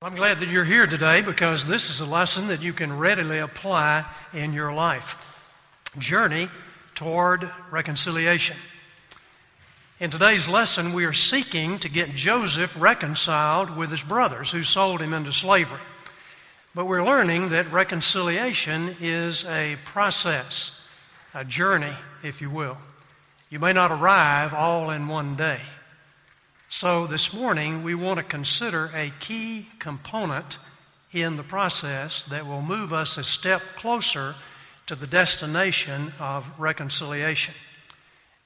I'm glad that you're here today because this is a lesson that you can readily apply in your life. Journey toward reconciliation. In today's lesson, we are seeking to get Joseph reconciled with his brothers who sold him into slavery. But we're learning that reconciliation is a process, a journey, if you will. You may not arrive all in one day. So, this morning, we want to consider a key component in the process that will move us a step closer to the destination of reconciliation.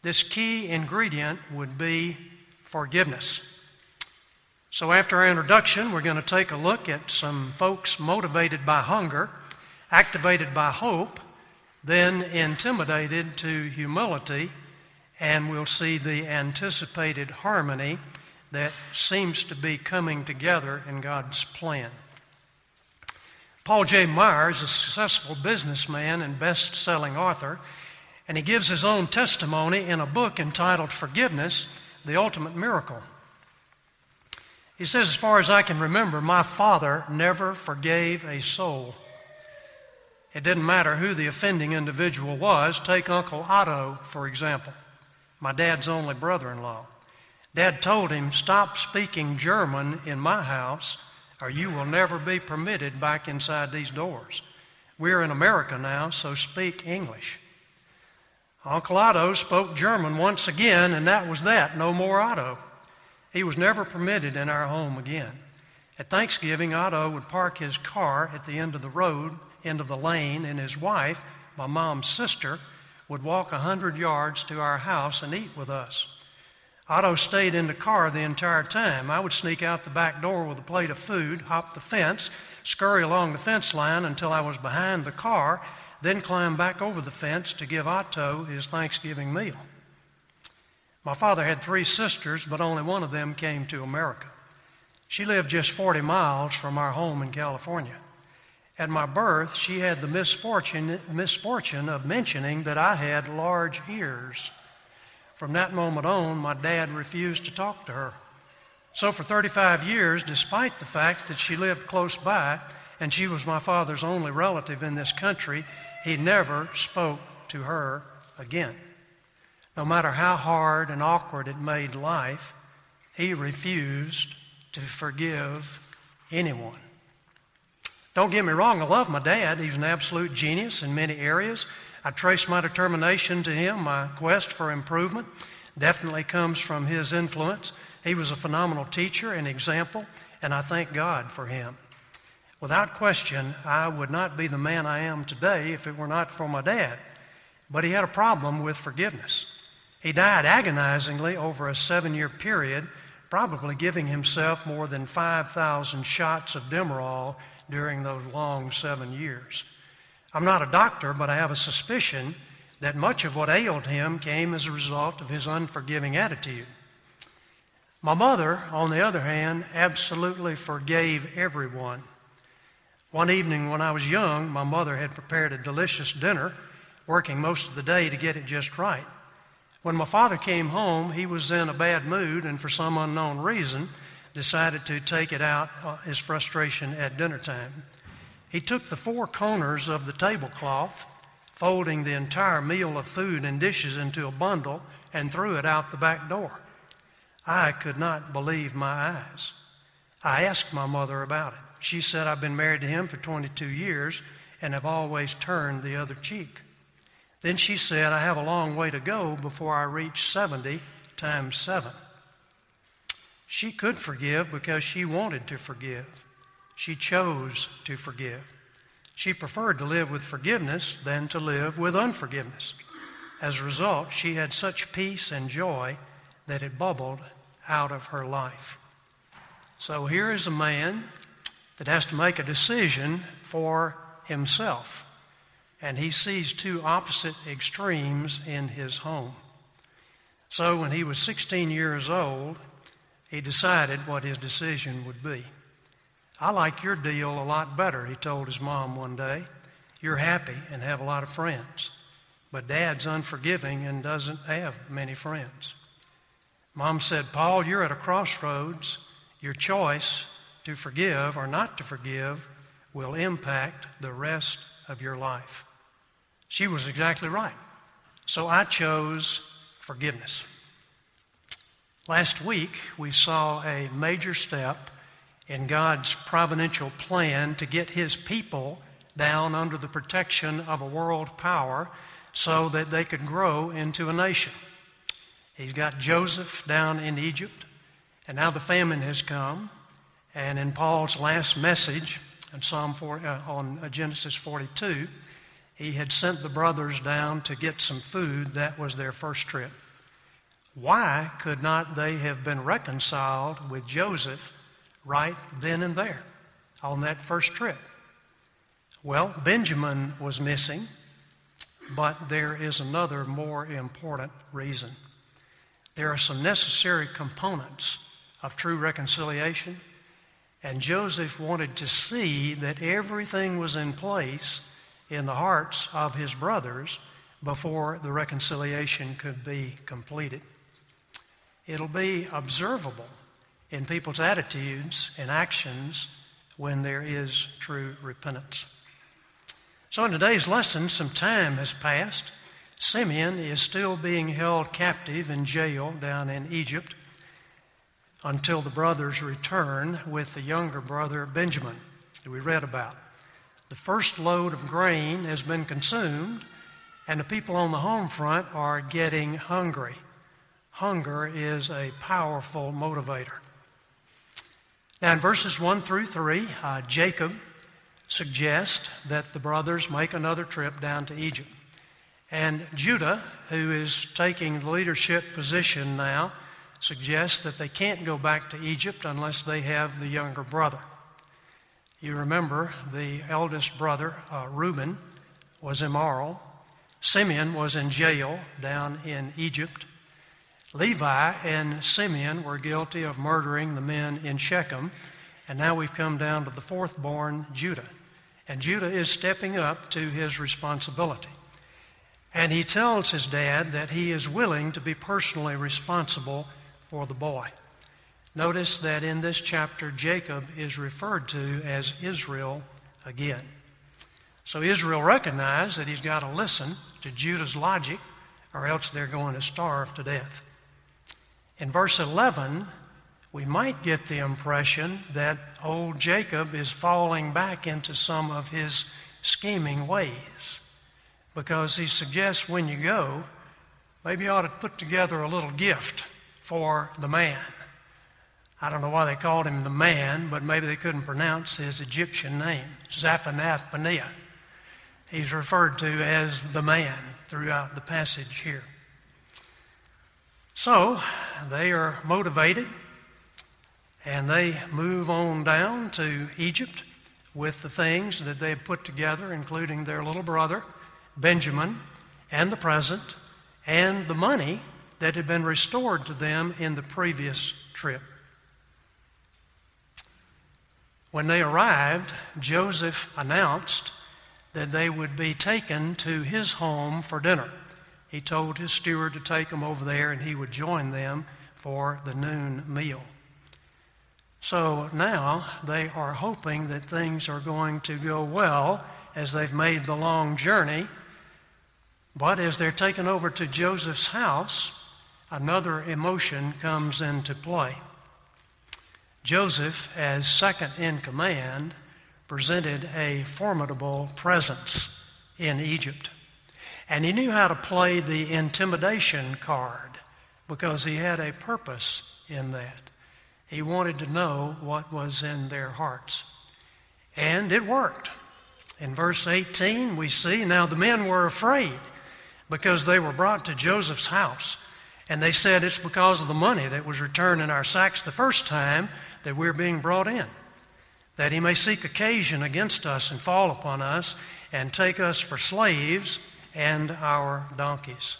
This key ingredient would be forgiveness. So, after our introduction, we're going to take a look at some folks motivated by hunger, activated by hope, then intimidated to humility and we'll see the anticipated harmony that seems to be coming together in God's plan. Paul J. Meyer is a successful businessman and best selling author, and he gives his own testimony in a book entitled Forgiveness The Ultimate Miracle. He says, As far as I can remember, my father never forgave a soul. It didn't matter who the offending individual was. Take Uncle Otto, for example my dad's only brother in law. Dad told him, Stop speaking German in my house, or you will never be permitted back inside these doors. We're in America now, so speak English. Uncle Otto spoke German once again, and that was that. No more Otto. He was never permitted in our home again. At Thanksgiving, Otto would park his car at the end of the road, end of the lane, and his wife, my mom's sister, would walk a hundred yards to our house and eat with us. Otto stayed in the car the entire time. I would sneak out the back door with a plate of food, hop the fence, scurry along the fence line until I was behind the car, then climb back over the fence to give Otto his Thanksgiving meal. My father had three sisters, but only one of them came to America. She lived just 40 miles from our home in California. At my birth, she had the misfortune, misfortune of mentioning that I had large ears. From that moment on, my dad refused to talk to her. So, for 35 years, despite the fact that she lived close by and she was my father's only relative in this country, he never spoke to her again. No matter how hard and awkward it made life, he refused to forgive anyone. Don't get me wrong, I love my dad. He's an absolute genius in many areas. I trace my determination to him. My quest for improvement definitely comes from his influence. He was a phenomenal teacher and example, and I thank God for him. Without question, I would not be the man I am today if it were not for my dad. But he had a problem with forgiveness. He died agonizingly over a seven year period, probably giving himself more than 5,000 shots of Demerol during those long seven years. I'm not a doctor, but I have a suspicion that much of what ailed him came as a result of his unforgiving attitude. My mother, on the other hand, absolutely forgave everyone. One evening when I was young, my mother had prepared a delicious dinner, working most of the day to get it just right. When my father came home, he was in a bad mood and for some unknown reason decided to take it out, uh, his frustration at dinner time. He took the four corners of the tablecloth, folding the entire meal of food and dishes into a bundle, and threw it out the back door. I could not believe my eyes. I asked my mother about it. She said, I've been married to him for 22 years and have always turned the other cheek. Then she said, I have a long way to go before I reach 70 times 7. She could forgive because she wanted to forgive. She chose to forgive. She preferred to live with forgiveness than to live with unforgiveness. As a result, she had such peace and joy that it bubbled out of her life. So here is a man that has to make a decision for himself, and he sees two opposite extremes in his home. So when he was 16 years old, he decided what his decision would be. I like your deal a lot better, he told his mom one day. You're happy and have a lot of friends. But dad's unforgiving and doesn't have many friends. Mom said, Paul, you're at a crossroads. Your choice to forgive or not to forgive will impact the rest of your life. She was exactly right. So I chose forgiveness. Last week, we saw a major step in God's providential plan to get his people down under the protection of a world power so that they could grow into a nation. He's got Joseph down in Egypt, and now the famine has come. And in Paul's last message in Psalm 4, uh, on Genesis 42, he had sent the brothers down to get some food. That was their first trip. Why could not they have been reconciled with Joseph right then and there on that first trip? Well, Benjamin was missing, but there is another more important reason. There are some necessary components of true reconciliation, and Joseph wanted to see that everything was in place in the hearts of his brothers before the reconciliation could be completed. It'll be observable in people's attitudes and actions when there is true repentance. So, in today's lesson, some time has passed. Simeon is still being held captive in jail down in Egypt until the brothers return with the younger brother Benjamin, that we read about. The first load of grain has been consumed, and the people on the home front are getting hungry. Hunger is a powerful motivator. Now, in verses 1 through 3, uh, Jacob suggests that the brothers make another trip down to Egypt. And Judah, who is taking the leadership position now, suggests that they can't go back to Egypt unless they have the younger brother. You remember the eldest brother, uh, Reuben, was immoral. Simeon was in jail down in Egypt. Levi and Simeon were guilty of murdering the men in Shechem, and now we've come down to the fourth born, Judah. And Judah is stepping up to his responsibility. And he tells his dad that he is willing to be personally responsible for the boy. Notice that in this chapter, Jacob is referred to as Israel again. So Israel recognized that he's got to listen to Judah's logic, or else they're going to starve to death. In verse 11, we might get the impression that old Jacob is falling back into some of his scheming ways because he suggests when you go, maybe you ought to put together a little gift for the man. I don't know why they called him the man, but maybe they couldn't pronounce his Egyptian name, Zaphanath Paneah. He's referred to as the man throughout the passage here. So they are motivated and they move on down to Egypt with the things that they have put together, including their little brother, Benjamin, and the present, and the money that had been restored to them in the previous trip. When they arrived, Joseph announced that they would be taken to his home for dinner. He told his steward to take them over there and he would join them for the noon meal. So now they are hoping that things are going to go well as they've made the long journey. But as they're taken over to Joseph's house, another emotion comes into play. Joseph, as second in command, presented a formidable presence in Egypt. And he knew how to play the intimidation card because he had a purpose in that. He wanted to know what was in their hearts. And it worked. In verse 18, we see now the men were afraid because they were brought to Joseph's house. And they said, It's because of the money that was returned in our sacks the first time that we're being brought in, that he may seek occasion against us and fall upon us and take us for slaves and our donkeys.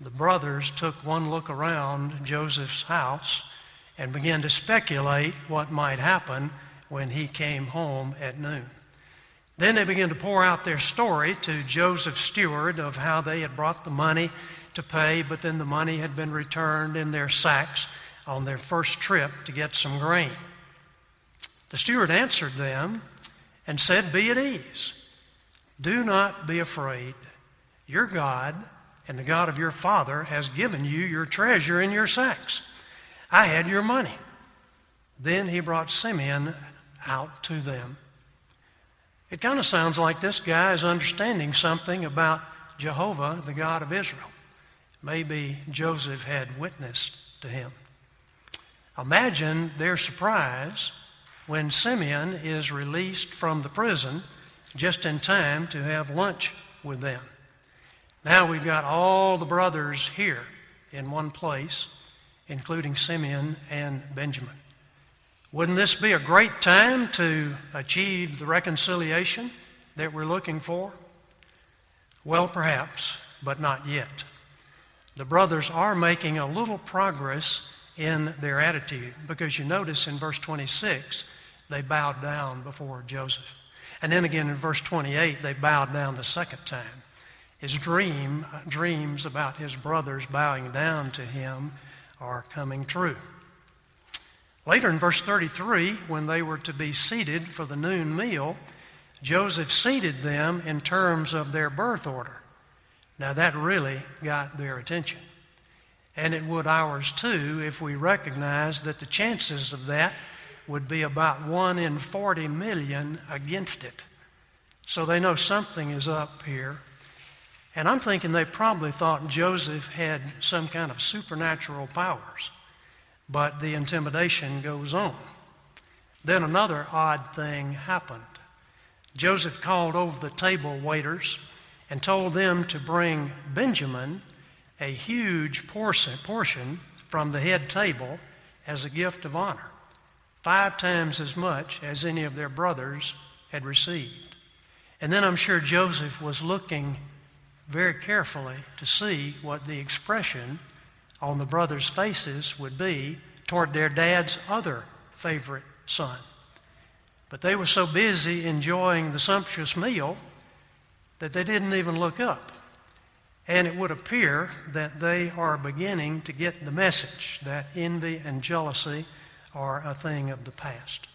The brothers took one look around Joseph's house and began to speculate what might happen when he came home at noon. Then they began to pour out their story to Joseph's steward of how they had brought the money to pay, but then the money had been returned in their sacks on their first trip to get some grain. The steward answered them and said, Be at ease. Do not be afraid. Your God and the God of your father has given you your treasure in your sacks. I had your money. Then he brought Simeon out to them. It kind of sounds like this guy is understanding something about Jehovah, the God of Israel. Maybe Joseph had witnessed to him. Imagine their surprise when Simeon is released from the prison just in time to have lunch with them. Now we've got all the brothers here in one place, including Simeon and Benjamin. Wouldn't this be a great time to achieve the reconciliation that we're looking for? Well, perhaps, but not yet. The brothers are making a little progress in their attitude because you notice in verse 26 they bowed down before Joseph. And then again in verse 28 they bowed down the second time. His dream, dreams about his brothers bowing down to him are coming true. Later in verse 33, when they were to be seated for the noon meal, Joseph seated them in terms of their birth order. Now that really got their attention. And it would ours too if we recognized that the chances of that would be about 1 in 40 million against it. So they know something is up here. And I'm thinking they probably thought Joseph had some kind of supernatural powers. But the intimidation goes on. Then another odd thing happened. Joseph called over the table waiters and told them to bring Benjamin a huge portion from the head table as a gift of honor, five times as much as any of their brothers had received. And then I'm sure Joseph was looking very carefully to see what the expression on the brothers' faces would be toward their dad's other favorite son. But they were so busy enjoying the sumptuous meal that they didn't even look up. And it would appear that they are beginning to get the message that envy and jealousy are a thing of the past.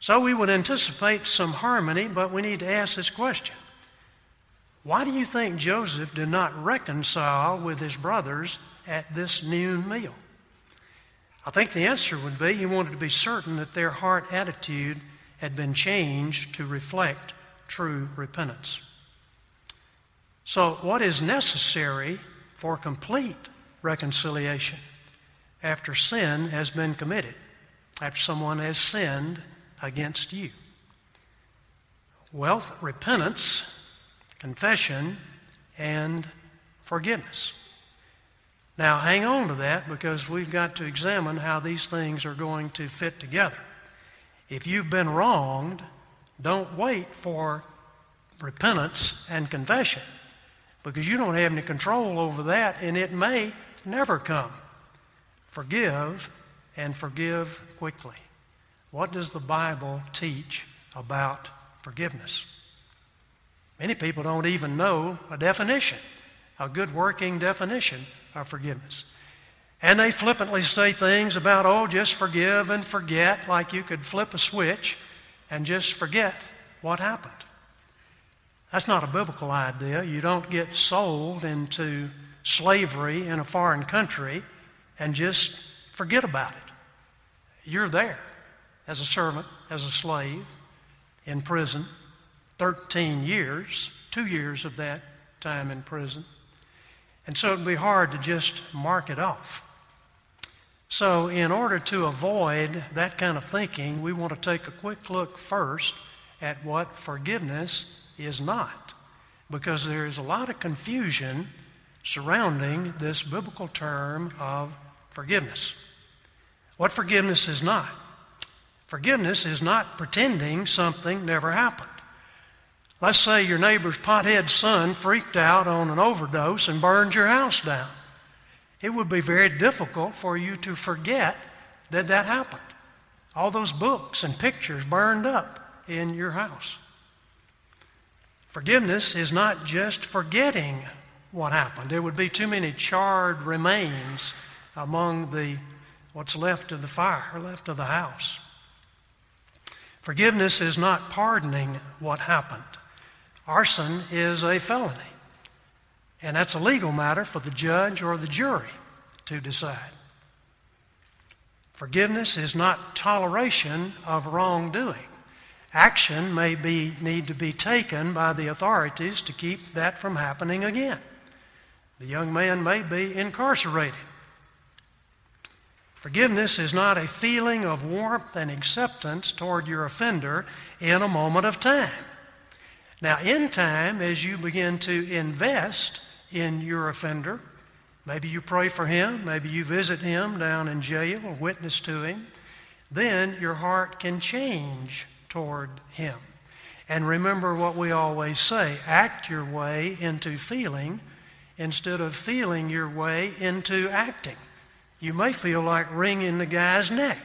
So we would anticipate some harmony, but we need to ask this question Why do you think Joseph did not reconcile with his brothers at this noon meal? I think the answer would be he wanted to be certain that their heart attitude had been changed to reflect true repentance. So, what is necessary for complete reconciliation after sin has been committed, after someone has sinned against you? Well, repentance, confession, and forgiveness. Now, hang on to that because we've got to examine how these things are going to fit together. If you've been wronged, don't wait for repentance and confession because you don't have any control over that and it may never come. Forgive and forgive quickly. What does the Bible teach about forgiveness? Many people don't even know a definition, a good working definition of forgiveness. And they flippantly say things about, oh, just forgive and forget, like you could flip a switch and just forget what happened. That's not a biblical idea. You don't get sold into slavery in a foreign country and just forget about it. You're there as a servant, as a slave, in prison, 13 years, two years of that time in prison. And so it'd be hard to just mark it off. So, in order to avoid that kind of thinking, we want to take a quick look first at what forgiveness is not. Because there is a lot of confusion surrounding this biblical term of forgiveness. What forgiveness is not? Forgiveness is not pretending something never happened. Let's say your neighbor's pothead son freaked out on an overdose and burned your house down. It would be very difficult for you to forget that that happened. All those books and pictures burned up in your house. Forgiveness is not just forgetting what happened. There would be too many charred remains among the what's left of the fire, left of the house. Forgiveness is not pardoning what happened. Arson is a felony. And that's a legal matter for the judge or the jury to decide. Forgiveness is not toleration of wrongdoing. Action may be, need to be taken by the authorities to keep that from happening again. The young man may be incarcerated. Forgiveness is not a feeling of warmth and acceptance toward your offender in a moment of time. Now, in time, as you begin to invest in your offender, maybe you pray for him, maybe you visit him down in jail or witness to him, then your heart can change toward him. And remember what we always say act your way into feeling instead of feeling your way into acting. You may feel like wringing the guy's neck,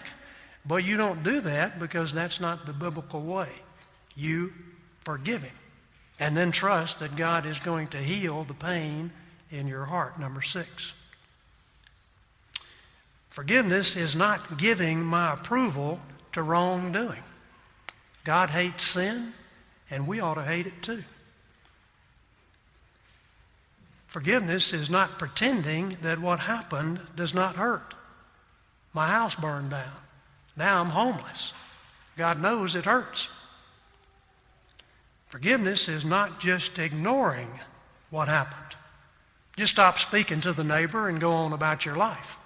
but you don't do that because that's not the biblical way. You forgive him and then trust that God is going to heal the pain in your heart. Number six. Forgiveness is not giving my approval to wrongdoing. God hates sin, and we ought to hate it too. Forgiveness is not pretending that what happened does not hurt. My house burned down. Now I'm homeless. God knows it hurts. Forgiveness is not just ignoring what happened. Just stop speaking to the neighbor and go on about your life.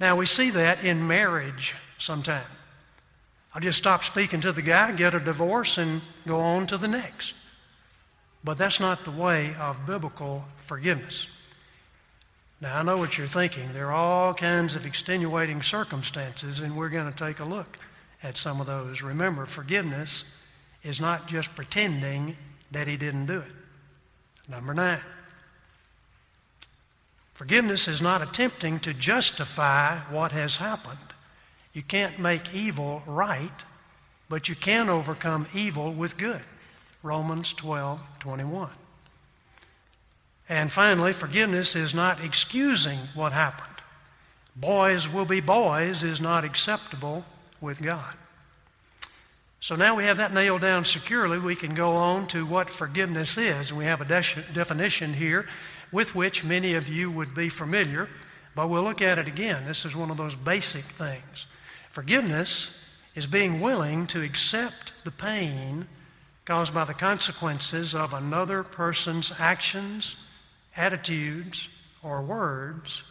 Now, we see that in marriage sometimes. I'll just stop speaking to the guy, get a divorce, and go on to the next. But that's not the way of biblical forgiveness. Now, I know what you're thinking. There are all kinds of extenuating circumstances, and we're going to take a look at some of those. Remember, forgiveness is not just pretending that he didn't do it. Number nine, forgiveness is not attempting to justify what has happened. You can't make evil right, but you can overcome evil with good. Romans 12 21. And finally, forgiveness is not excusing what happened. Boys will be boys is not acceptable with God. So now we have that nailed down securely. We can go on to what forgiveness is. We have a de- definition here with which many of you would be familiar, but we'll look at it again. This is one of those basic things. Forgiveness is being willing to accept the pain caused by the consequences of another person's actions, attitudes, or words,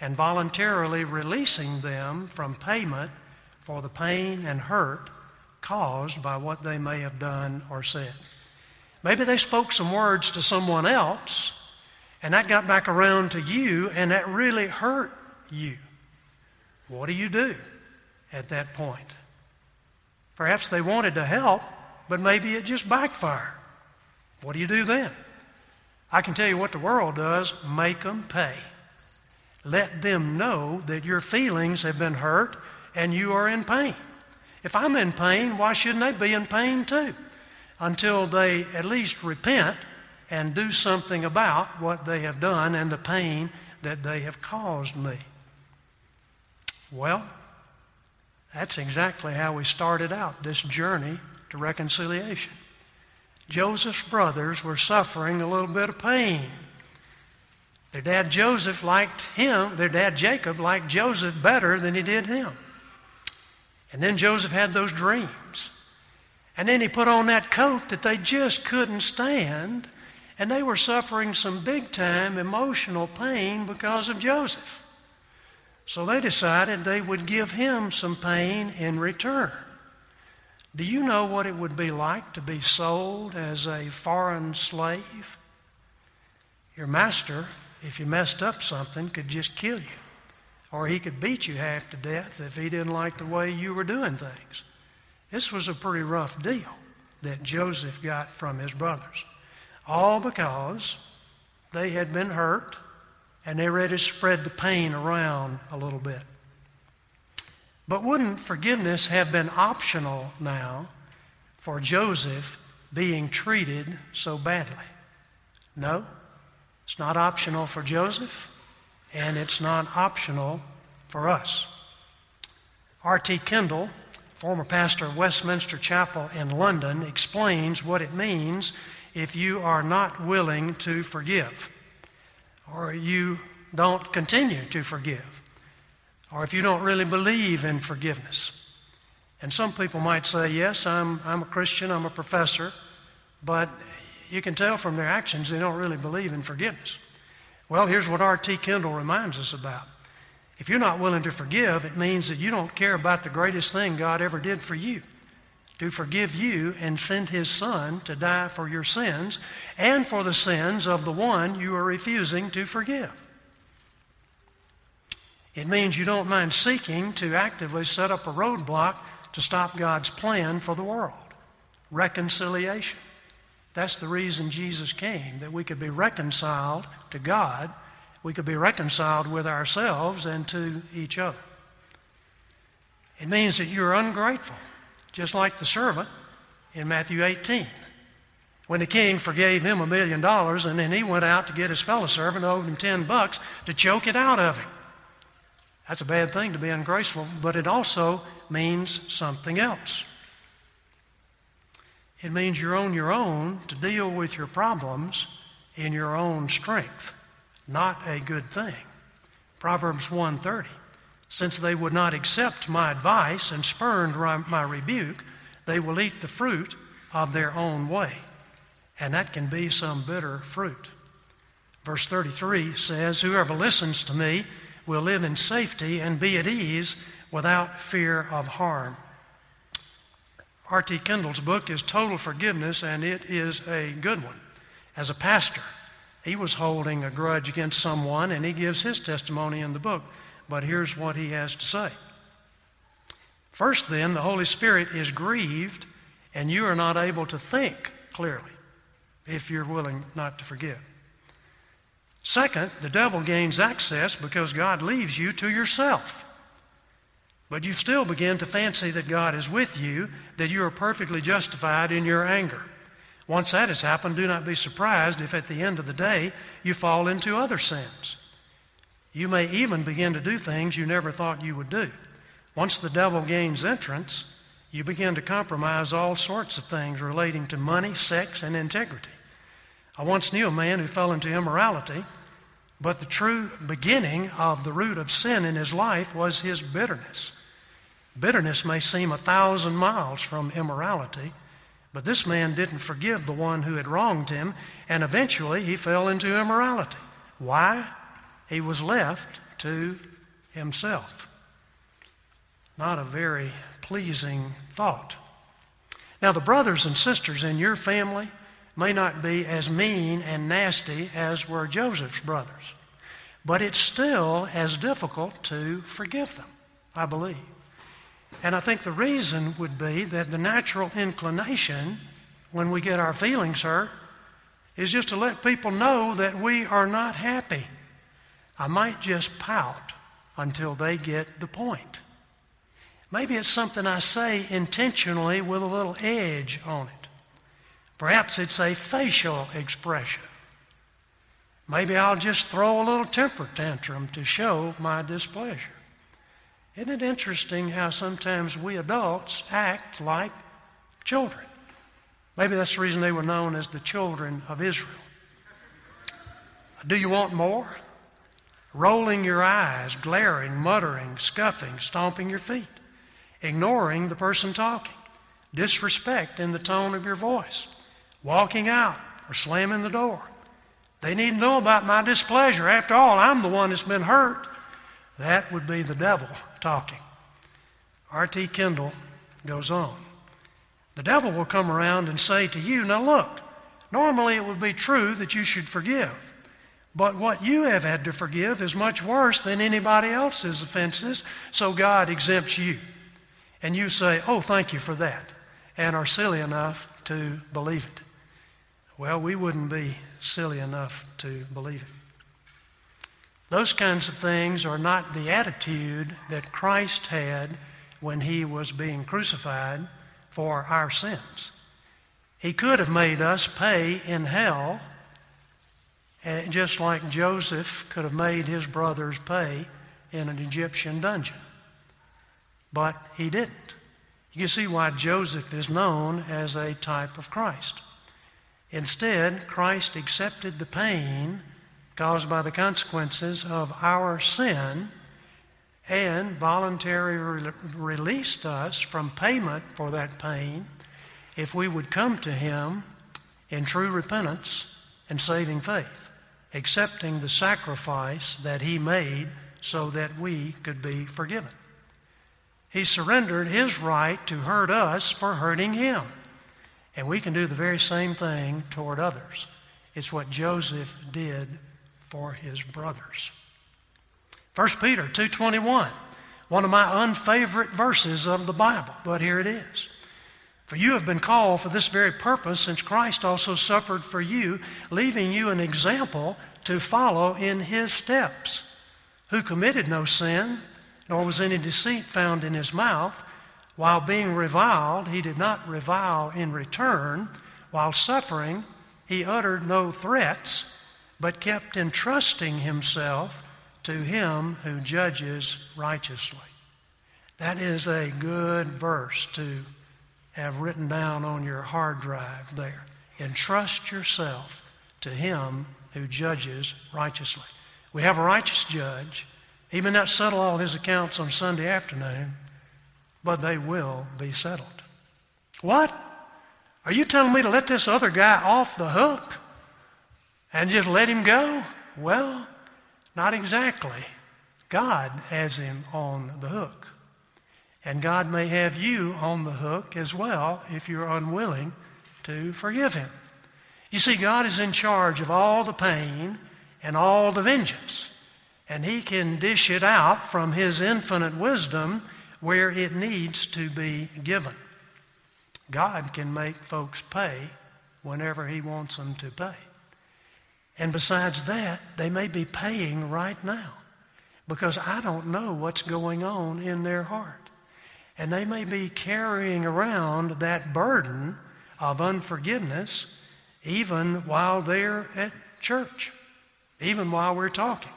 and voluntarily releasing them from payment for the pain and hurt caused by what they may have done or said. Maybe they spoke some words to someone else, and that got back around to you, and that really hurt you. What do you do? at that point. Perhaps they wanted to help, but maybe it just backfired. What do you do then? I can tell you what the world does make them pay. Let them know that your feelings have been hurt and you are in pain. If I'm in pain, why shouldn't they be in pain too? Until they at least repent and do something about what they have done and the pain that they have caused me. Well, that's exactly how we started out this journey to reconciliation. Joseph's brothers were suffering a little bit of pain. Their dad Joseph liked him, their dad Jacob liked Joseph better than he did him. And then Joseph had those dreams. And then he put on that coat that they just couldn't stand, and they were suffering some big time emotional pain because of Joseph. So they decided they would give him some pain in return. Do you know what it would be like to be sold as a foreign slave? Your master, if you messed up something, could just kill you. Or he could beat you half to death if he didn't like the way you were doing things. This was a pretty rough deal that Joseph got from his brothers. All because they had been hurt and they're ready to spread the pain around a little bit. But wouldn't forgiveness have been optional now for Joseph being treated so badly? No, it's not optional for Joseph, and it's not optional for us. R.T. Kendall former pastor of Westminster Chapel in London, explains what it means if you are not willing to forgive, or you don't continue to forgive, or if you don't really believe in forgiveness. And some people might say, Yes, I'm, I'm a Christian, I'm a professor, but you can tell from their actions they don't really believe in forgiveness. Well, here's what R.T. Kendall reminds us about. If you're not willing to forgive, it means that you don't care about the greatest thing God ever did for you to forgive you and send his son to die for your sins and for the sins of the one you are refusing to forgive. It means you don't mind seeking to actively set up a roadblock to stop God's plan for the world reconciliation. That's the reason Jesus came, that we could be reconciled to God, we could be reconciled with ourselves and to each other. It means that you're ungrateful just like the servant in Matthew 18. When the king forgave him a million dollars and then he went out to get his fellow servant, owed him 10 bucks to choke it out of him. That's a bad thing to be ungraceful, but it also means something else. It means you're on your own to deal with your problems in your own strength. Not a good thing. Proverbs 130. Since they would not accept my advice and spurned my rebuke, they will eat the fruit of their own way. And that can be some bitter fruit. Verse 33 says, Whoever listens to me will live in safety and be at ease without fear of harm. R.T. Kendall's book is Total Forgiveness, and it is a good one. As a pastor, he was holding a grudge against someone, and he gives his testimony in the book. But here's what he has to say. First, then, the Holy Spirit is grieved, and you are not able to think clearly if you're willing not to forgive. Second, the devil gains access because God leaves you to yourself. But you still begin to fancy that God is with you, that you are perfectly justified in your anger. Once that has happened, do not be surprised if at the end of the day you fall into other sins. You may even begin to do things you never thought you would do. Once the devil gains entrance, you begin to compromise all sorts of things relating to money, sex, and integrity. I once knew a man who fell into immorality, but the true beginning of the root of sin in his life was his bitterness. Bitterness may seem a thousand miles from immorality, but this man didn't forgive the one who had wronged him, and eventually he fell into immorality. Why? he was left to himself. Not a very pleasing thought. Now, the brothers and sisters in your family may not be as mean and nasty as were Joseph's brothers, but it's still as difficult to forgive them, I believe. And I think the reason would be that the natural inclination when we get our feelings hurt is just to let people know that we are not happy I might just pout until they get the point. Maybe it's something I say intentionally with a little edge on it. Perhaps it's a facial expression. Maybe I'll just throw a little temper tantrum to show my displeasure. Isn't it interesting how sometimes we adults act like children? Maybe that's the reason they were known as the children of Israel. Do you want more? rolling your eyes, glaring, muttering, scuffing, stomping your feet, ignoring the person talking, disrespect in the tone of your voice, walking out or slamming the door. They need to know about my displeasure. After all, I'm the one that's been hurt. That would be the devil talking. R.T. Kendall goes on. The devil will come around and say to you, Now look, normally it would be true that you should forgive. But what you have had to forgive is much worse than anybody else's offenses, so God exempts you. And you say, Oh, thank you for that, and are silly enough to believe it. Well, we wouldn't be silly enough to believe it. Those kinds of things are not the attitude that Christ had when he was being crucified for our sins. He could have made us pay in hell and just like Joseph could have made his brothers pay in an Egyptian dungeon. But he didn't. You see why Joseph is known as a type of Christ. Instead, Christ accepted the pain caused by the consequences of our sin and voluntarily released us from payment for that pain if we would come to Him in true repentance and saving faith, accepting the sacrifice that He made so that we could be forgiven. He surrendered His right to hurt us for hurting Him. And we can do the very same thing toward others. It's what Joseph did for his brothers. 1 Peter 2:21, one of my unfavorite verses of the Bible, but here it is. For you have been called for this very purpose, since Christ also suffered for you, leaving you an example to follow in his steps, who committed no sin, nor was any deceit found in his mouth. While being reviled, he did not revile in return. While suffering, he uttered no threats, but kept entrusting himself to him who judges righteously. That is a good verse to have written down on your hard drive there. Entrust yourself to him who judges righteously. We have a righteous judge. He may not settle all his accounts on Sunday afternoon, but they will be settled. What? Are you telling me to let this other guy off the hook and just let him go? Well, not exactly. God has him on the hook. And God may have you on the hook as well if you're unwilling to forgive him. You see, God is in charge of all the pain and all the vengeance. And he can dish it out from his infinite wisdom where it needs to be given. God can make folks pay whenever He wants them to pay. And besides that, they may be paying right now because I don't know what's going on in their heart. And they may be carrying around that burden of unforgiveness even while they're at church, even while we're talking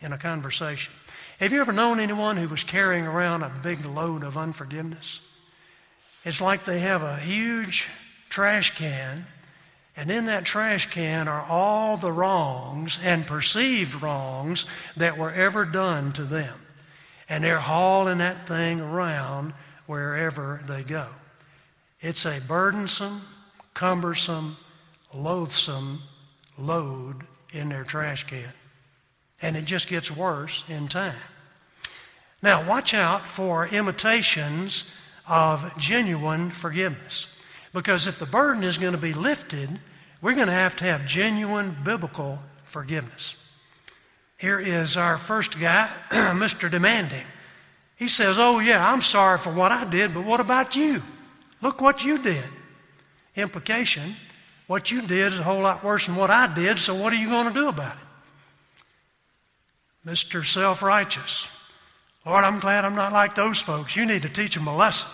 in a conversation. Have you ever known anyone who was carrying around a big load of unforgiveness? It's like they have a huge trash can, and in that trash can are all the wrongs and perceived wrongs that were ever done to them. And they're hauling that thing around wherever they go. It's a burdensome, cumbersome, loathsome load in their trash can. And it just gets worse in time. Now, watch out for imitations of genuine forgiveness. Because if the burden is going to be lifted, we're going to have to have genuine biblical forgiveness. Here is our first guy, Mr. Demanding. He says, Oh, yeah, I'm sorry for what I did, but what about you? Look what you did. Implication what you did is a whole lot worse than what I did, so what are you going to do about it? Mr. Self Righteous. Lord, I'm glad I'm not like those folks. You need to teach them a lesson.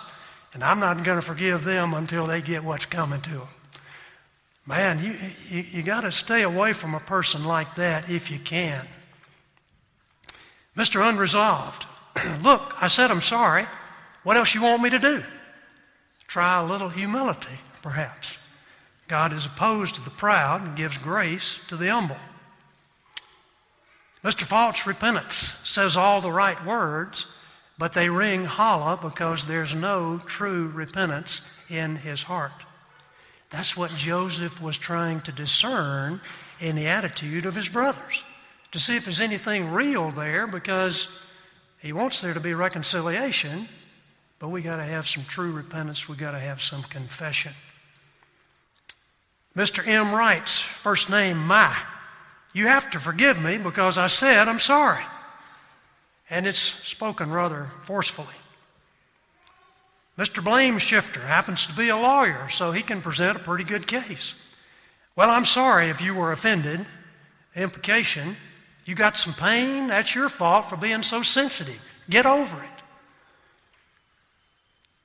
And I'm not going to forgive them until they get what's coming to them. Man, you, you, you got to stay away from a person like that if you can. Mr. Unresolved. Look, I said I'm sorry. What else you want me to do? Try a little humility, perhaps. God is opposed to the proud and gives grace to the humble. Mr. False Repentance says all the right words, but they ring hollow because there's no true repentance in his heart. That's what Joseph was trying to discern in the attitude of his brothers, to see if there's anything real there because he wants there to be reconciliation, but we got to have some true repentance, we got to have some confession. Mr. M writes, first name My. You have to forgive me because I said I'm sorry. And it's spoken rather forcefully. Mr. Blame Shifter happens to be a lawyer, so he can present a pretty good case. Well, I'm sorry if you were offended. Implication, you got some pain, that's your fault for being so sensitive. Get over it.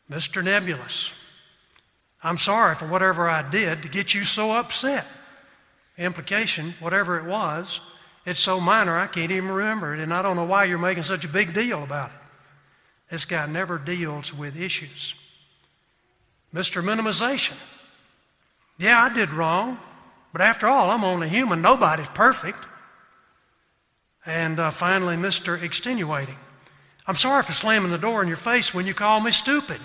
Mr. Nebulous, I'm sorry for whatever I did to get you so upset implication, whatever it was, it's so minor I can't even remember it, and I don't know why you're making such a big deal about it. This guy never deals with issues. Mr. Minimization. Yeah, I did wrong, but after all, I'm only human. Nobody's perfect. And uh, finally, Mr. Extenuating. I'm sorry for slamming the door in your face when you call me stupid.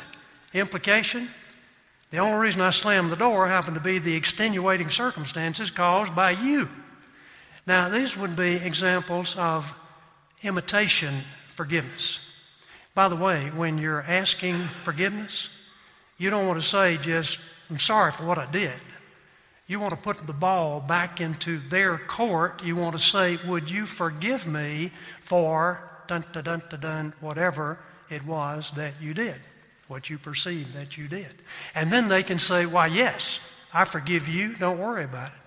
Implication? The only reason I slammed the door happened to be the extenuating circumstances caused by you. Now, these would be examples of imitation forgiveness. By the way, when you're asking forgiveness, you don't want to say just, I'm sorry for what I did. You want to put the ball back into their court. You want to say, Would you forgive me for dun dun dun dun, dun whatever it was that you did, what you perceived that you did? And then they can say, Why, yes, I forgive you. Don't worry about it.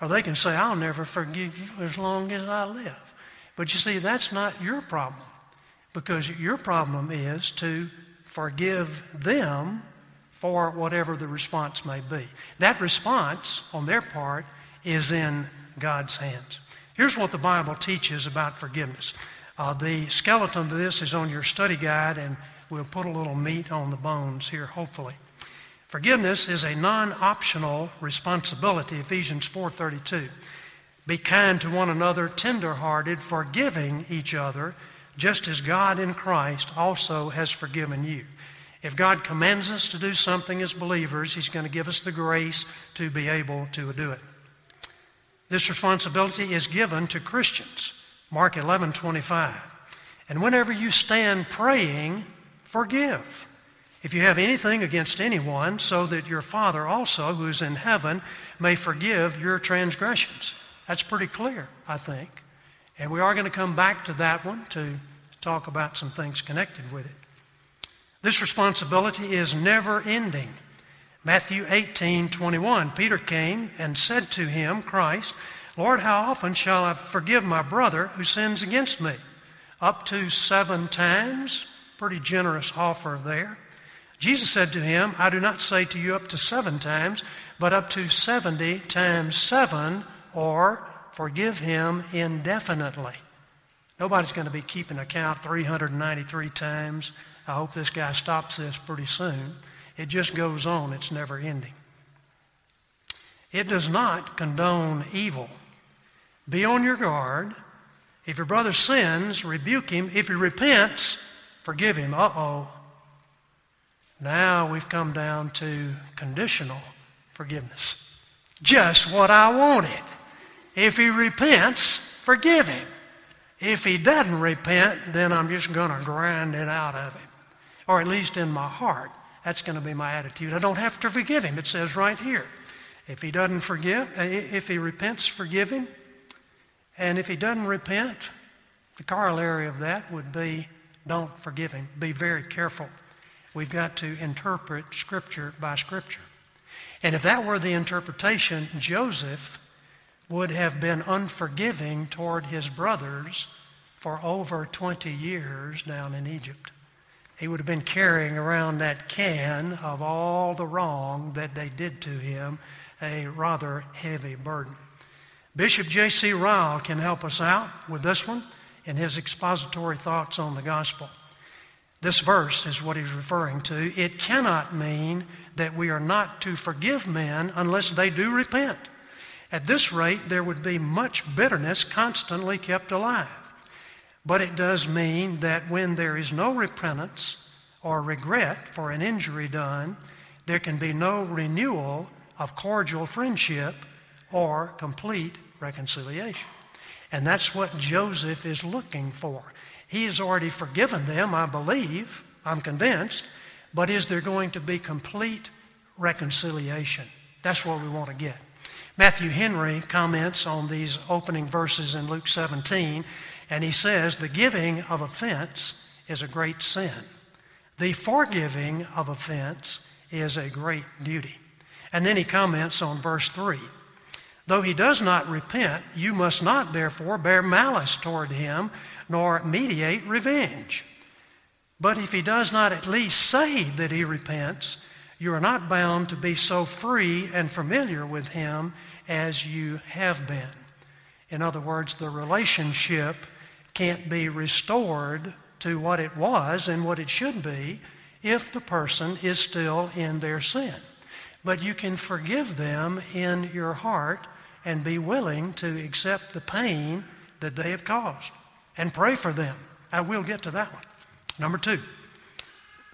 Or they can say, I'll never forgive you as long as I live. But you see, that's not your problem because your problem is to forgive them for whatever the response may be. That response on their part is in God's hands. Here's what the Bible teaches about forgiveness. Uh, the skeleton of this is on your study guide, and we'll put a little meat on the bones here, hopefully. Forgiveness is a non-optional responsibility, Ephesians 4:32. Be kind to one another, tender-hearted, forgiving each other, just as God in Christ also has forgiven you. If God commands us to do something as believers, He's going to give us the grace to be able to do it. This responsibility is given to Christians. Mark 11 25. And whenever you stand praying, forgive. If you have anything against anyone, so that your Father also, who is in heaven, may forgive your transgressions. That's pretty clear, I think. And we are going to come back to that one to talk about some things connected with it. This responsibility is never ending. Matthew 18 21. Peter came and said to him, Christ, Lord, how often shall I forgive my brother who sins against me? Up to seven times. Pretty generous offer there. Jesus said to him, I do not say to you up to seven times, but up to 70 times seven, or forgive him indefinitely. Nobody's going to be keeping account 393 times I hope this guy stops this pretty soon. It just goes on, it's never ending. It does not condone evil. Be on your guard. If your brother sins, rebuke him. If he repents, forgive him. Uh oh. Now we've come down to conditional forgiveness. Just what I wanted. If he repents, forgive him. If he doesn't repent, then I'm just going to grind it out of him or at least in my heart. That's going to be my attitude. I don't have to forgive him. It says right here. If he doesn't forgive, uh, if he repents, forgive him. And if he doesn't repent, the corollary of that would be don't forgive him. Be very careful. We've got to interpret Scripture by Scripture. And if that were the interpretation, Joseph would have been unforgiving toward his brothers for over 20 years down in Egypt he would have been carrying around that can of all the wrong that they did to him, a rather heavy burden. Bishop J.C. Ryle can help us out with this one in his expository thoughts on the gospel. This verse is what he's referring to. It cannot mean that we are not to forgive men unless they do repent. At this rate, there would be much bitterness constantly kept alive. But it does mean that when there is no repentance or regret for an injury done, there can be no renewal of cordial friendship or complete reconciliation. And that's what Joseph is looking for. He has already forgiven them, I believe, I'm convinced, but is there going to be complete reconciliation? That's what we want to get. Matthew Henry comments on these opening verses in Luke 17 and he says, the giving of offense is a great sin. The forgiving of offense is a great duty. And then he comments on verse 3 Though he does not repent, you must not therefore bear malice toward him, nor meditate revenge. But if he does not at least say that he repents, you are not bound to be so free and familiar with him as you have been. In other words, the relationship can't be restored to what it was and what it should be if the person is still in their sin. But you can forgive them in your heart and be willing to accept the pain that they have caused and pray for them. I will get to that one. Number two,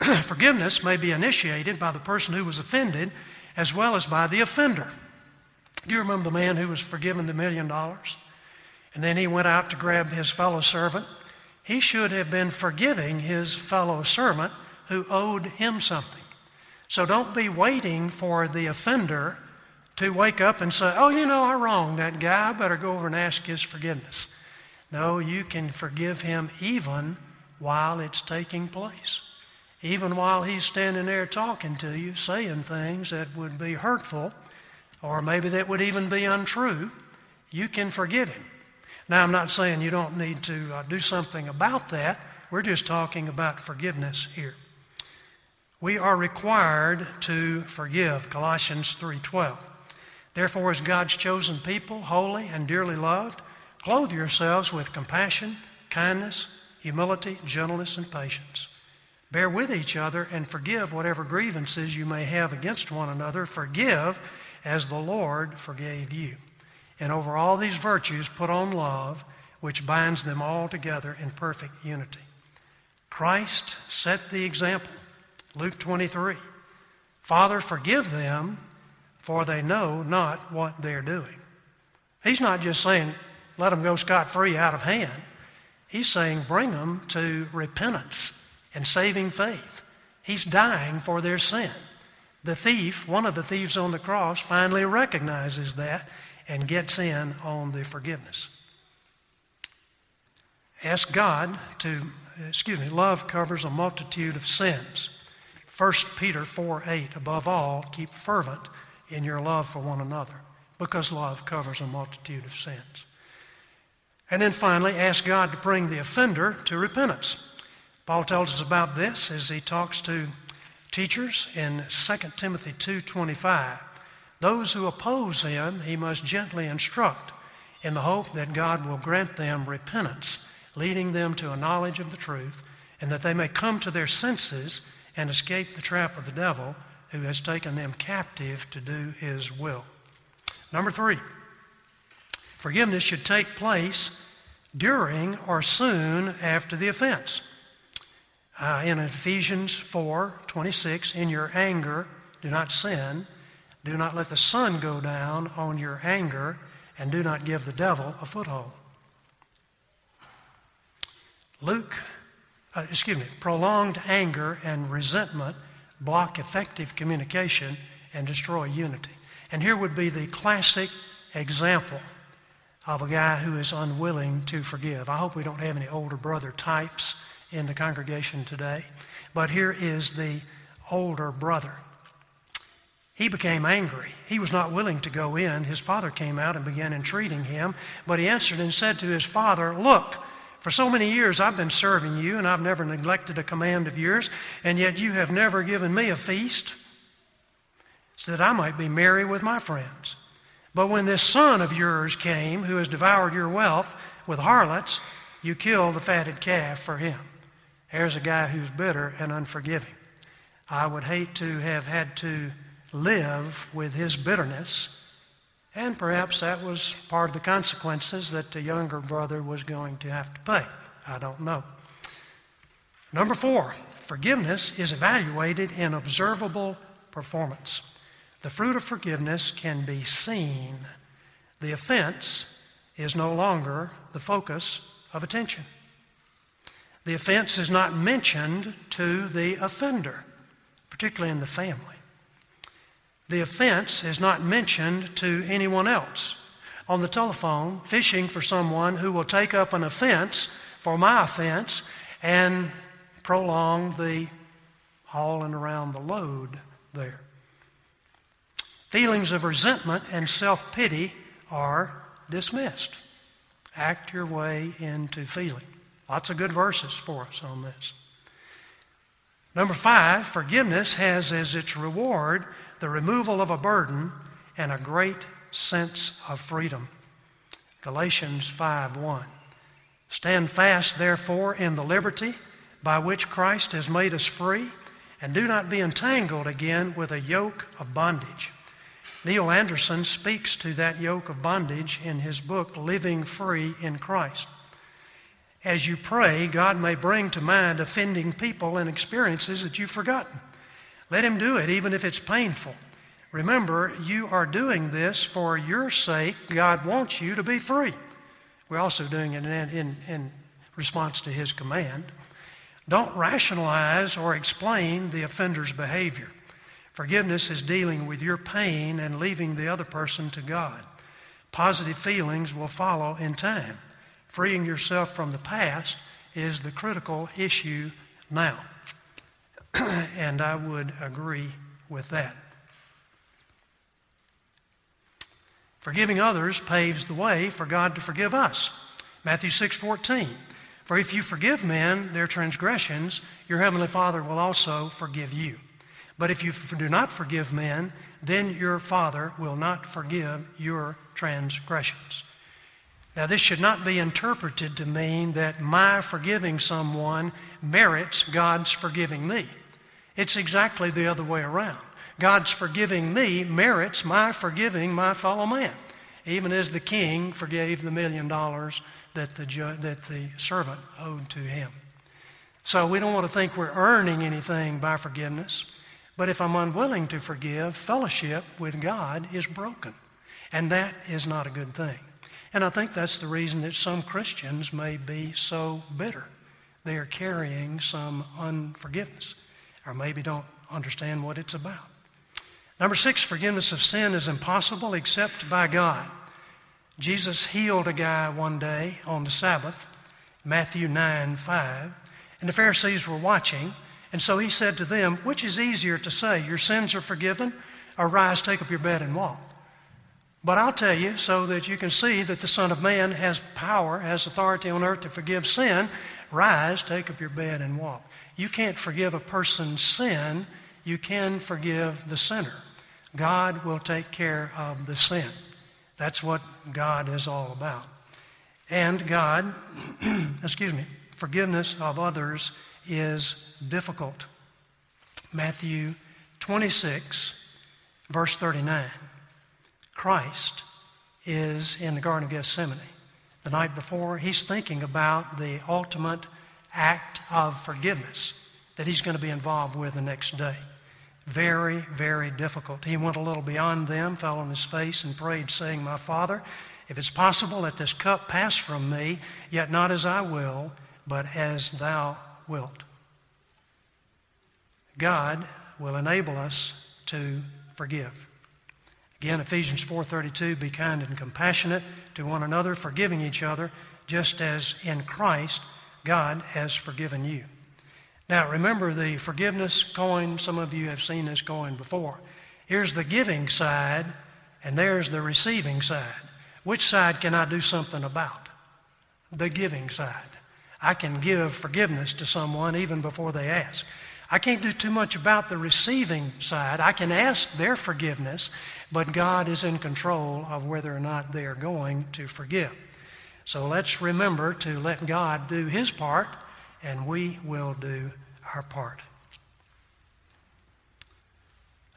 forgiveness may be initiated by the person who was offended as well as by the offender. Do you remember the man who was forgiven the million dollars? And then he went out to grab his fellow servant. He should have been forgiving his fellow servant who owed him something. So don't be waiting for the offender to wake up and say, Oh, you know, I wronged that guy. I better go over and ask his forgiveness. No, you can forgive him even while it's taking place. Even while he's standing there talking to you, saying things that would be hurtful, or maybe that would even be untrue, you can forgive him. Now, I'm not saying you don't need to uh, do something about that. We're just talking about forgiveness here. We are required to forgive, Colossians 3:12. Therefore, as God's chosen people, holy and dearly loved, clothe yourselves with compassion, kindness, humility, gentleness, and patience. Bear with each other and forgive whatever grievances you may have against one another. Forgive as the Lord forgave you. And over all these virtues, put on love, which binds them all together in perfect unity. Christ set the example. Luke 23. Father, forgive them, for they know not what they're doing. He's not just saying, let them go scot free out of hand. He's saying, bring them to repentance and saving faith. He's dying for their sin. The thief, one of the thieves on the cross, finally recognizes that and gets in on the forgiveness. Ask God to, excuse me, love covers a multitude of sins. 1 Peter 4 8, above all, keep fervent in your love for one another, because love covers a multitude of sins. And then finally, ask God to bring the offender to repentance. Paul tells us about this as he talks to teachers in 2 Timothy 2:25. Those who oppose him, he must gently instruct in the hope that God will grant them repentance, leading them to a knowledge of the truth, and that they may come to their senses and escape the trap of the devil who has taken them captive to do his will. Number three, forgiveness should take place during or soon after the offense. Uh, in Ephesians 4 26, in your anger, do not sin. Do not let the sun go down on your anger, and do not give the devil a foothold. Luke uh, excuse me, prolonged anger and resentment block effective communication and destroy unity. And here would be the classic example of a guy who is unwilling to forgive. I hope we don't have any older brother types in the congregation today, but here is the older brother. He became angry. He was not willing to go in. His father came out and began entreating him, but he answered and said to his father, Look, for so many years, I've been serving you, and I've never neglected a command of yours, and yet you have never given me a feast so that I might be merry with my friends. But when this son of yours came, who has devoured your wealth with harlots, you killed the fatted calf for him. There's a guy who's bitter and unforgiving. I would hate to have had to live with his bitterness and perhaps that was part of the consequences that the younger brother was going to have to pay. I don't know. Number four, forgiveness is evaluated in observable performance. The fruit of forgiveness can be seen. The offense is no longer the focus of attention. The offense is not mentioned to the offender, particularly in the family. The offense is not mentioned to anyone else. On the telephone, fishing for someone who will take up an offense for my offense and prolong the hauling around the load there. Feelings of resentment and self pity are dismissed. Act your way into feeling. Lots of good verses for us on this. Number five, forgiveness has as its reward the removal of a burden and a great sense of freedom. Galatians 5:1. Stand fast, therefore, in the liberty by which Christ has made us free, and do not be entangled again with a yoke of bondage. Neil Anderson speaks to that yoke of bondage in his book, Living Free in Christ. As you pray, God may bring to mind offending people and experiences that you've forgotten. Let Him do it, even if it's painful. Remember, you are doing this for your sake. God wants you to be free. We're also doing it in, in, in response to His command. Don't rationalize or explain the offender's behavior. Forgiveness is dealing with your pain and leaving the other person to God. Positive feelings will follow in time. Freeing yourself from the past is the critical issue now. and I would agree with that. Forgiving others paves the way for God to forgive us. Matthew 6:14. For if you forgive men their transgressions, your heavenly Father will also forgive you. But if you do not forgive men, then your Father will not forgive your transgressions. Now, this should not be interpreted to mean that my forgiving someone merits God's forgiving me. It's exactly the other way around. God's forgiving me merits my forgiving my fellow man, even as the king forgave the million dollars that the, ju- that the servant owed to him. So we don't want to think we're earning anything by forgiveness. But if I'm unwilling to forgive, fellowship with God is broken. And that is not a good thing. And I think that's the reason that some Christians may be so bitter. They are carrying some unforgiveness, or maybe don't understand what it's about. Number six, forgiveness of sin is impossible except by God. Jesus healed a guy one day on the Sabbath, Matthew 9 5, and the Pharisees were watching. And so he said to them, Which is easier to say, Your sins are forgiven, or rise, take up your bed, and walk? But I'll tell you, so that you can see that the Son of Man has power, has authority on earth to forgive sin, rise, take up your bed, and walk. You can't forgive a person's sin, you can forgive the sinner. God will take care of the sin. That's what God is all about. And God, excuse me, forgiveness of others is difficult. Matthew 26, verse 39. Christ is in the Garden of Gethsemane. The night before, he's thinking about the ultimate act of forgiveness that he's going to be involved with the next day. Very, very difficult. He went a little beyond them, fell on his face, and prayed, saying, My Father, if it's possible, let this cup pass from me, yet not as I will, but as thou wilt. God will enable us to forgive. Again, Ephesians 4:32, be kind and compassionate to one another, forgiving each other, just as in Christ God has forgiven you. Now, remember the forgiveness coin. Some of you have seen this coin before. Here's the giving side, and there's the receiving side. Which side can I do something about? The giving side. I can give forgiveness to someone even before they ask. I can't do too much about the receiving side. I can ask their forgiveness, but God is in control of whether or not they are going to forgive. So let's remember to let God do His part and we will do our part.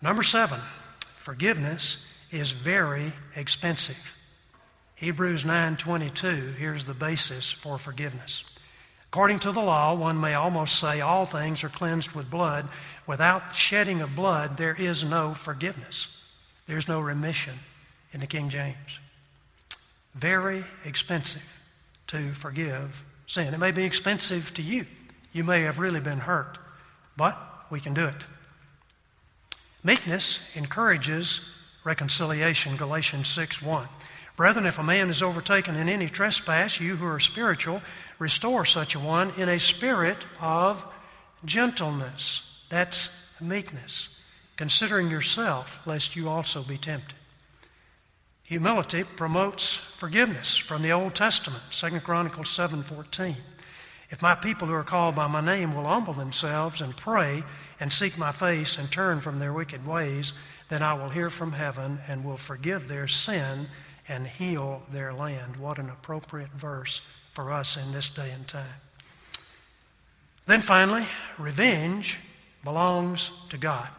Number seven, forgiveness is very expensive. Hebrews 9:22 here's the basis for forgiveness. According to the law, one may almost say all things are cleansed with blood. Without shedding of blood, there is no forgiveness. There's no remission in the King James. Very expensive to forgive sin. It may be expensive to you. You may have really been hurt, but we can do it. Meekness encourages reconciliation, Galatians 6 1. Brethren, if a man is overtaken in any trespass, you who are spiritual, restore such a one in a spirit of gentleness. That's meekness, considering yourself, lest you also be tempted. Humility promotes forgiveness from the Old Testament, 2 Chronicles 7:14. If my people who are called by my name will humble themselves and pray and seek my face and turn from their wicked ways, then I will hear from heaven and will forgive their sin and heal their land. What an appropriate verse for us in this day and time. Then finally, revenge belongs to God.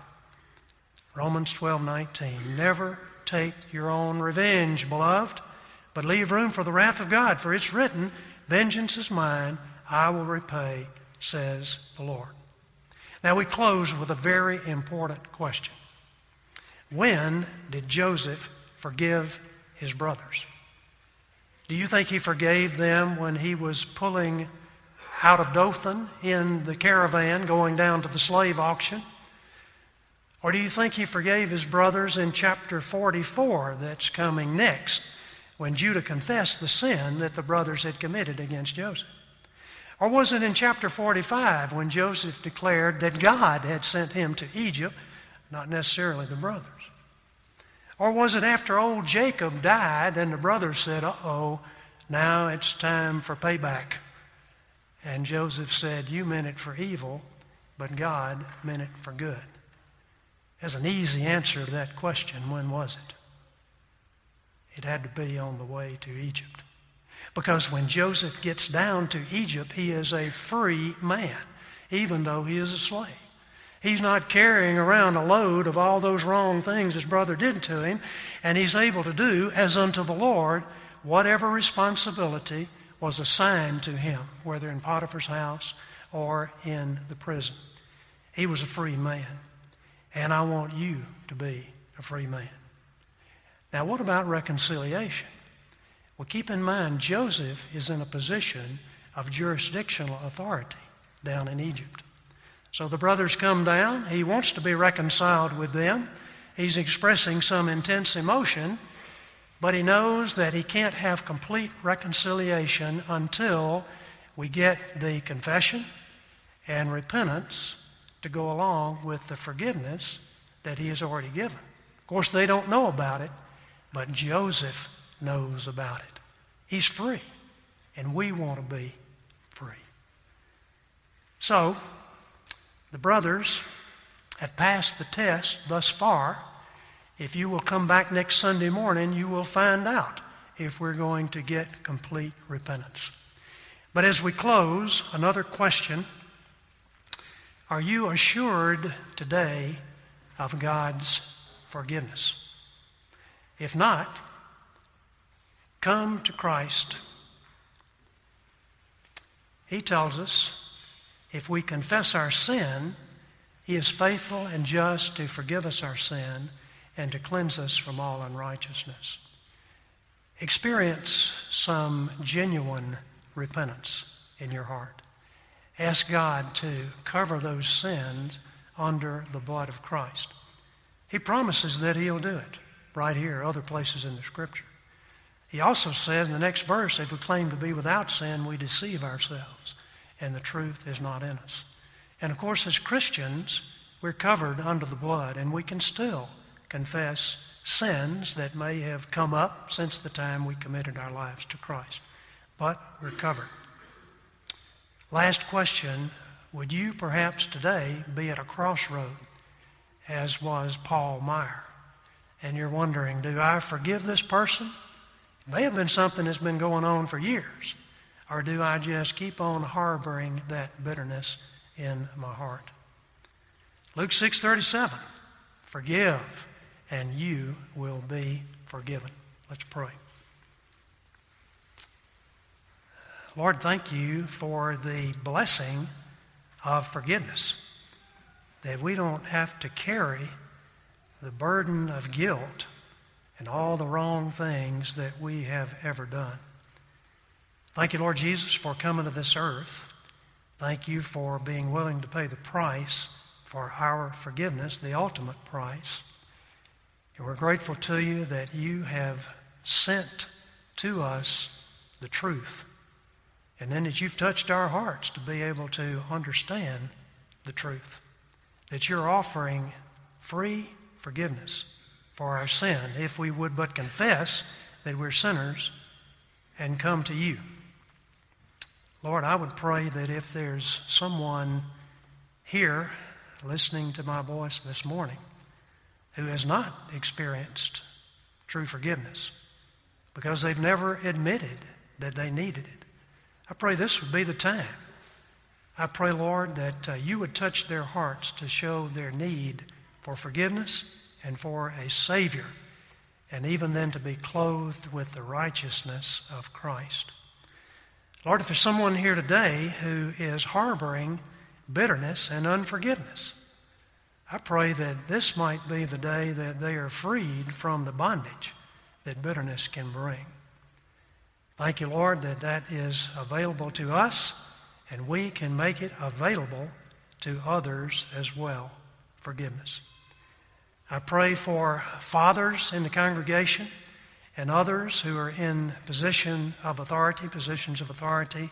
Romans 12:19. Never take your own revenge, beloved, but leave room for the wrath of God, for it's written, Vengeance is mine, I will repay, says the Lord. Now we close with a very important question. When did Joseph forgive his brothers? Do you think he forgave them when he was pulling out of Dothan in the caravan going down to the slave auction? Or do you think he forgave his brothers in chapter 44 that's coming next when Judah confessed the sin that the brothers had committed against Joseph? Or was it in chapter 45 when Joseph declared that God had sent him to Egypt, not necessarily the brothers? Or was it after old Jacob died and the brothers said, uh oh, now it's time for payback? And Joseph said, You meant it for evil, but God meant it for good. As an easy answer to that question, when was it? It had to be on the way to Egypt. Because when Joseph gets down to Egypt, he is a free man, even though he is a slave. He's not carrying around a load of all those wrong things his brother did to him, and he's able to do as unto the Lord whatever responsibility was assigned to him, whether in Potiphar's house or in the prison. He was a free man, and I want you to be a free man. Now, what about reconciliation? Well, keep in mind, Joseph is in a position of jurisdictional authority down in Egypt. So the brothers come down. He wants to be reconciled with them. He's expressing some intense emotion, but he knows that he can't have complete reconciliation until we get the confession and repentance to go along with the forgiveness that he has already given. Of course, they don't know about it, but Joseph knows about it. He's free, and we want to be free. So, the brothers have passed the test thus far. If you will come back next Sunday morning, you will find out if we're going to get complete repentance. But as we close, another question Are you assured today of God's forgiveness? If not, come to Christ. He tells us if we confess our sin, He is faithful and just to forgive us our sin and to cleanse us from all unrighteousness. Experience some genuine repentance in your heart. Ask God to cover those sins under the blood of Christ. He promises that He'll do it right here, other places in the Scripture. He also says in the next verse if we claim to be without sin, we deceive ourselves, and the truth is not in us. And of course, as Christians, we're covered under the blood, and we can still confess sins that may have come up since the time we committed our lives to Christ. But we're covered. Last question Would you perhaps today be at a crossroad, as was Paul Meyer? and you're wondering, do I forgive this person? It may have been something that's been going on for years. Or do I just keep on harboring that bitterness in my heart? Luke 6:37. Forgive and you will be forgiven. Let's pray. Lord, thank you for the blessing of forgiveness. That we don't have to carry the burden of guilt and all the wrong things that we have ever done. Thank you, Lord Jesus, for coming to this earth. Thank you for being willing to pay the price for our forgiveness, the ultimate price. And we're grateful to you that you have sent to us the truth. And then that you've touched our hearts to be able to understand the truth. That you're offering free forgiveness for our sin if we would but confess that we're sinners and come to you. Lord, I would pray that if there's someone here listening to my voice this morning who has not experienced true forgiveness because they've never admitted that they needed it, I pray this would be the time. I pray, Lord, that uh, you would touch their hearts to show their need for forgiveness and for a Savior, and even then to be clothed with the righteousness of Christ. Lord, if there's someone here today who is harboring bitterness and unforgiveness, I pray that this might be the day that they are freed from the bondage that bitterness can bring. Thank you, Lord, that that is available to us and we can make it available to others as well. Forgiveness. I pray for fathers in the congregation and others who are in position of authority, positions of authority,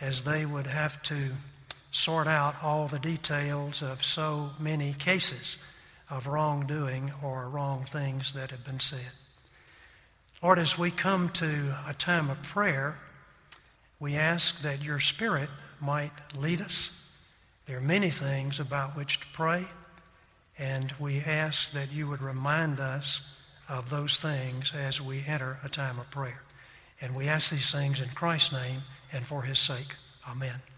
as they would have to sort out all the details of so many cases of wrongdoing or wrong things that have been said. Lord, as we come to a time of prayer, we ask that your Spirit might lead us. There are many things about which to pray, and we ask that you would remind us of those things as we enter a time of prayer. And we ask these things in Christ's name and for his sake. Amen.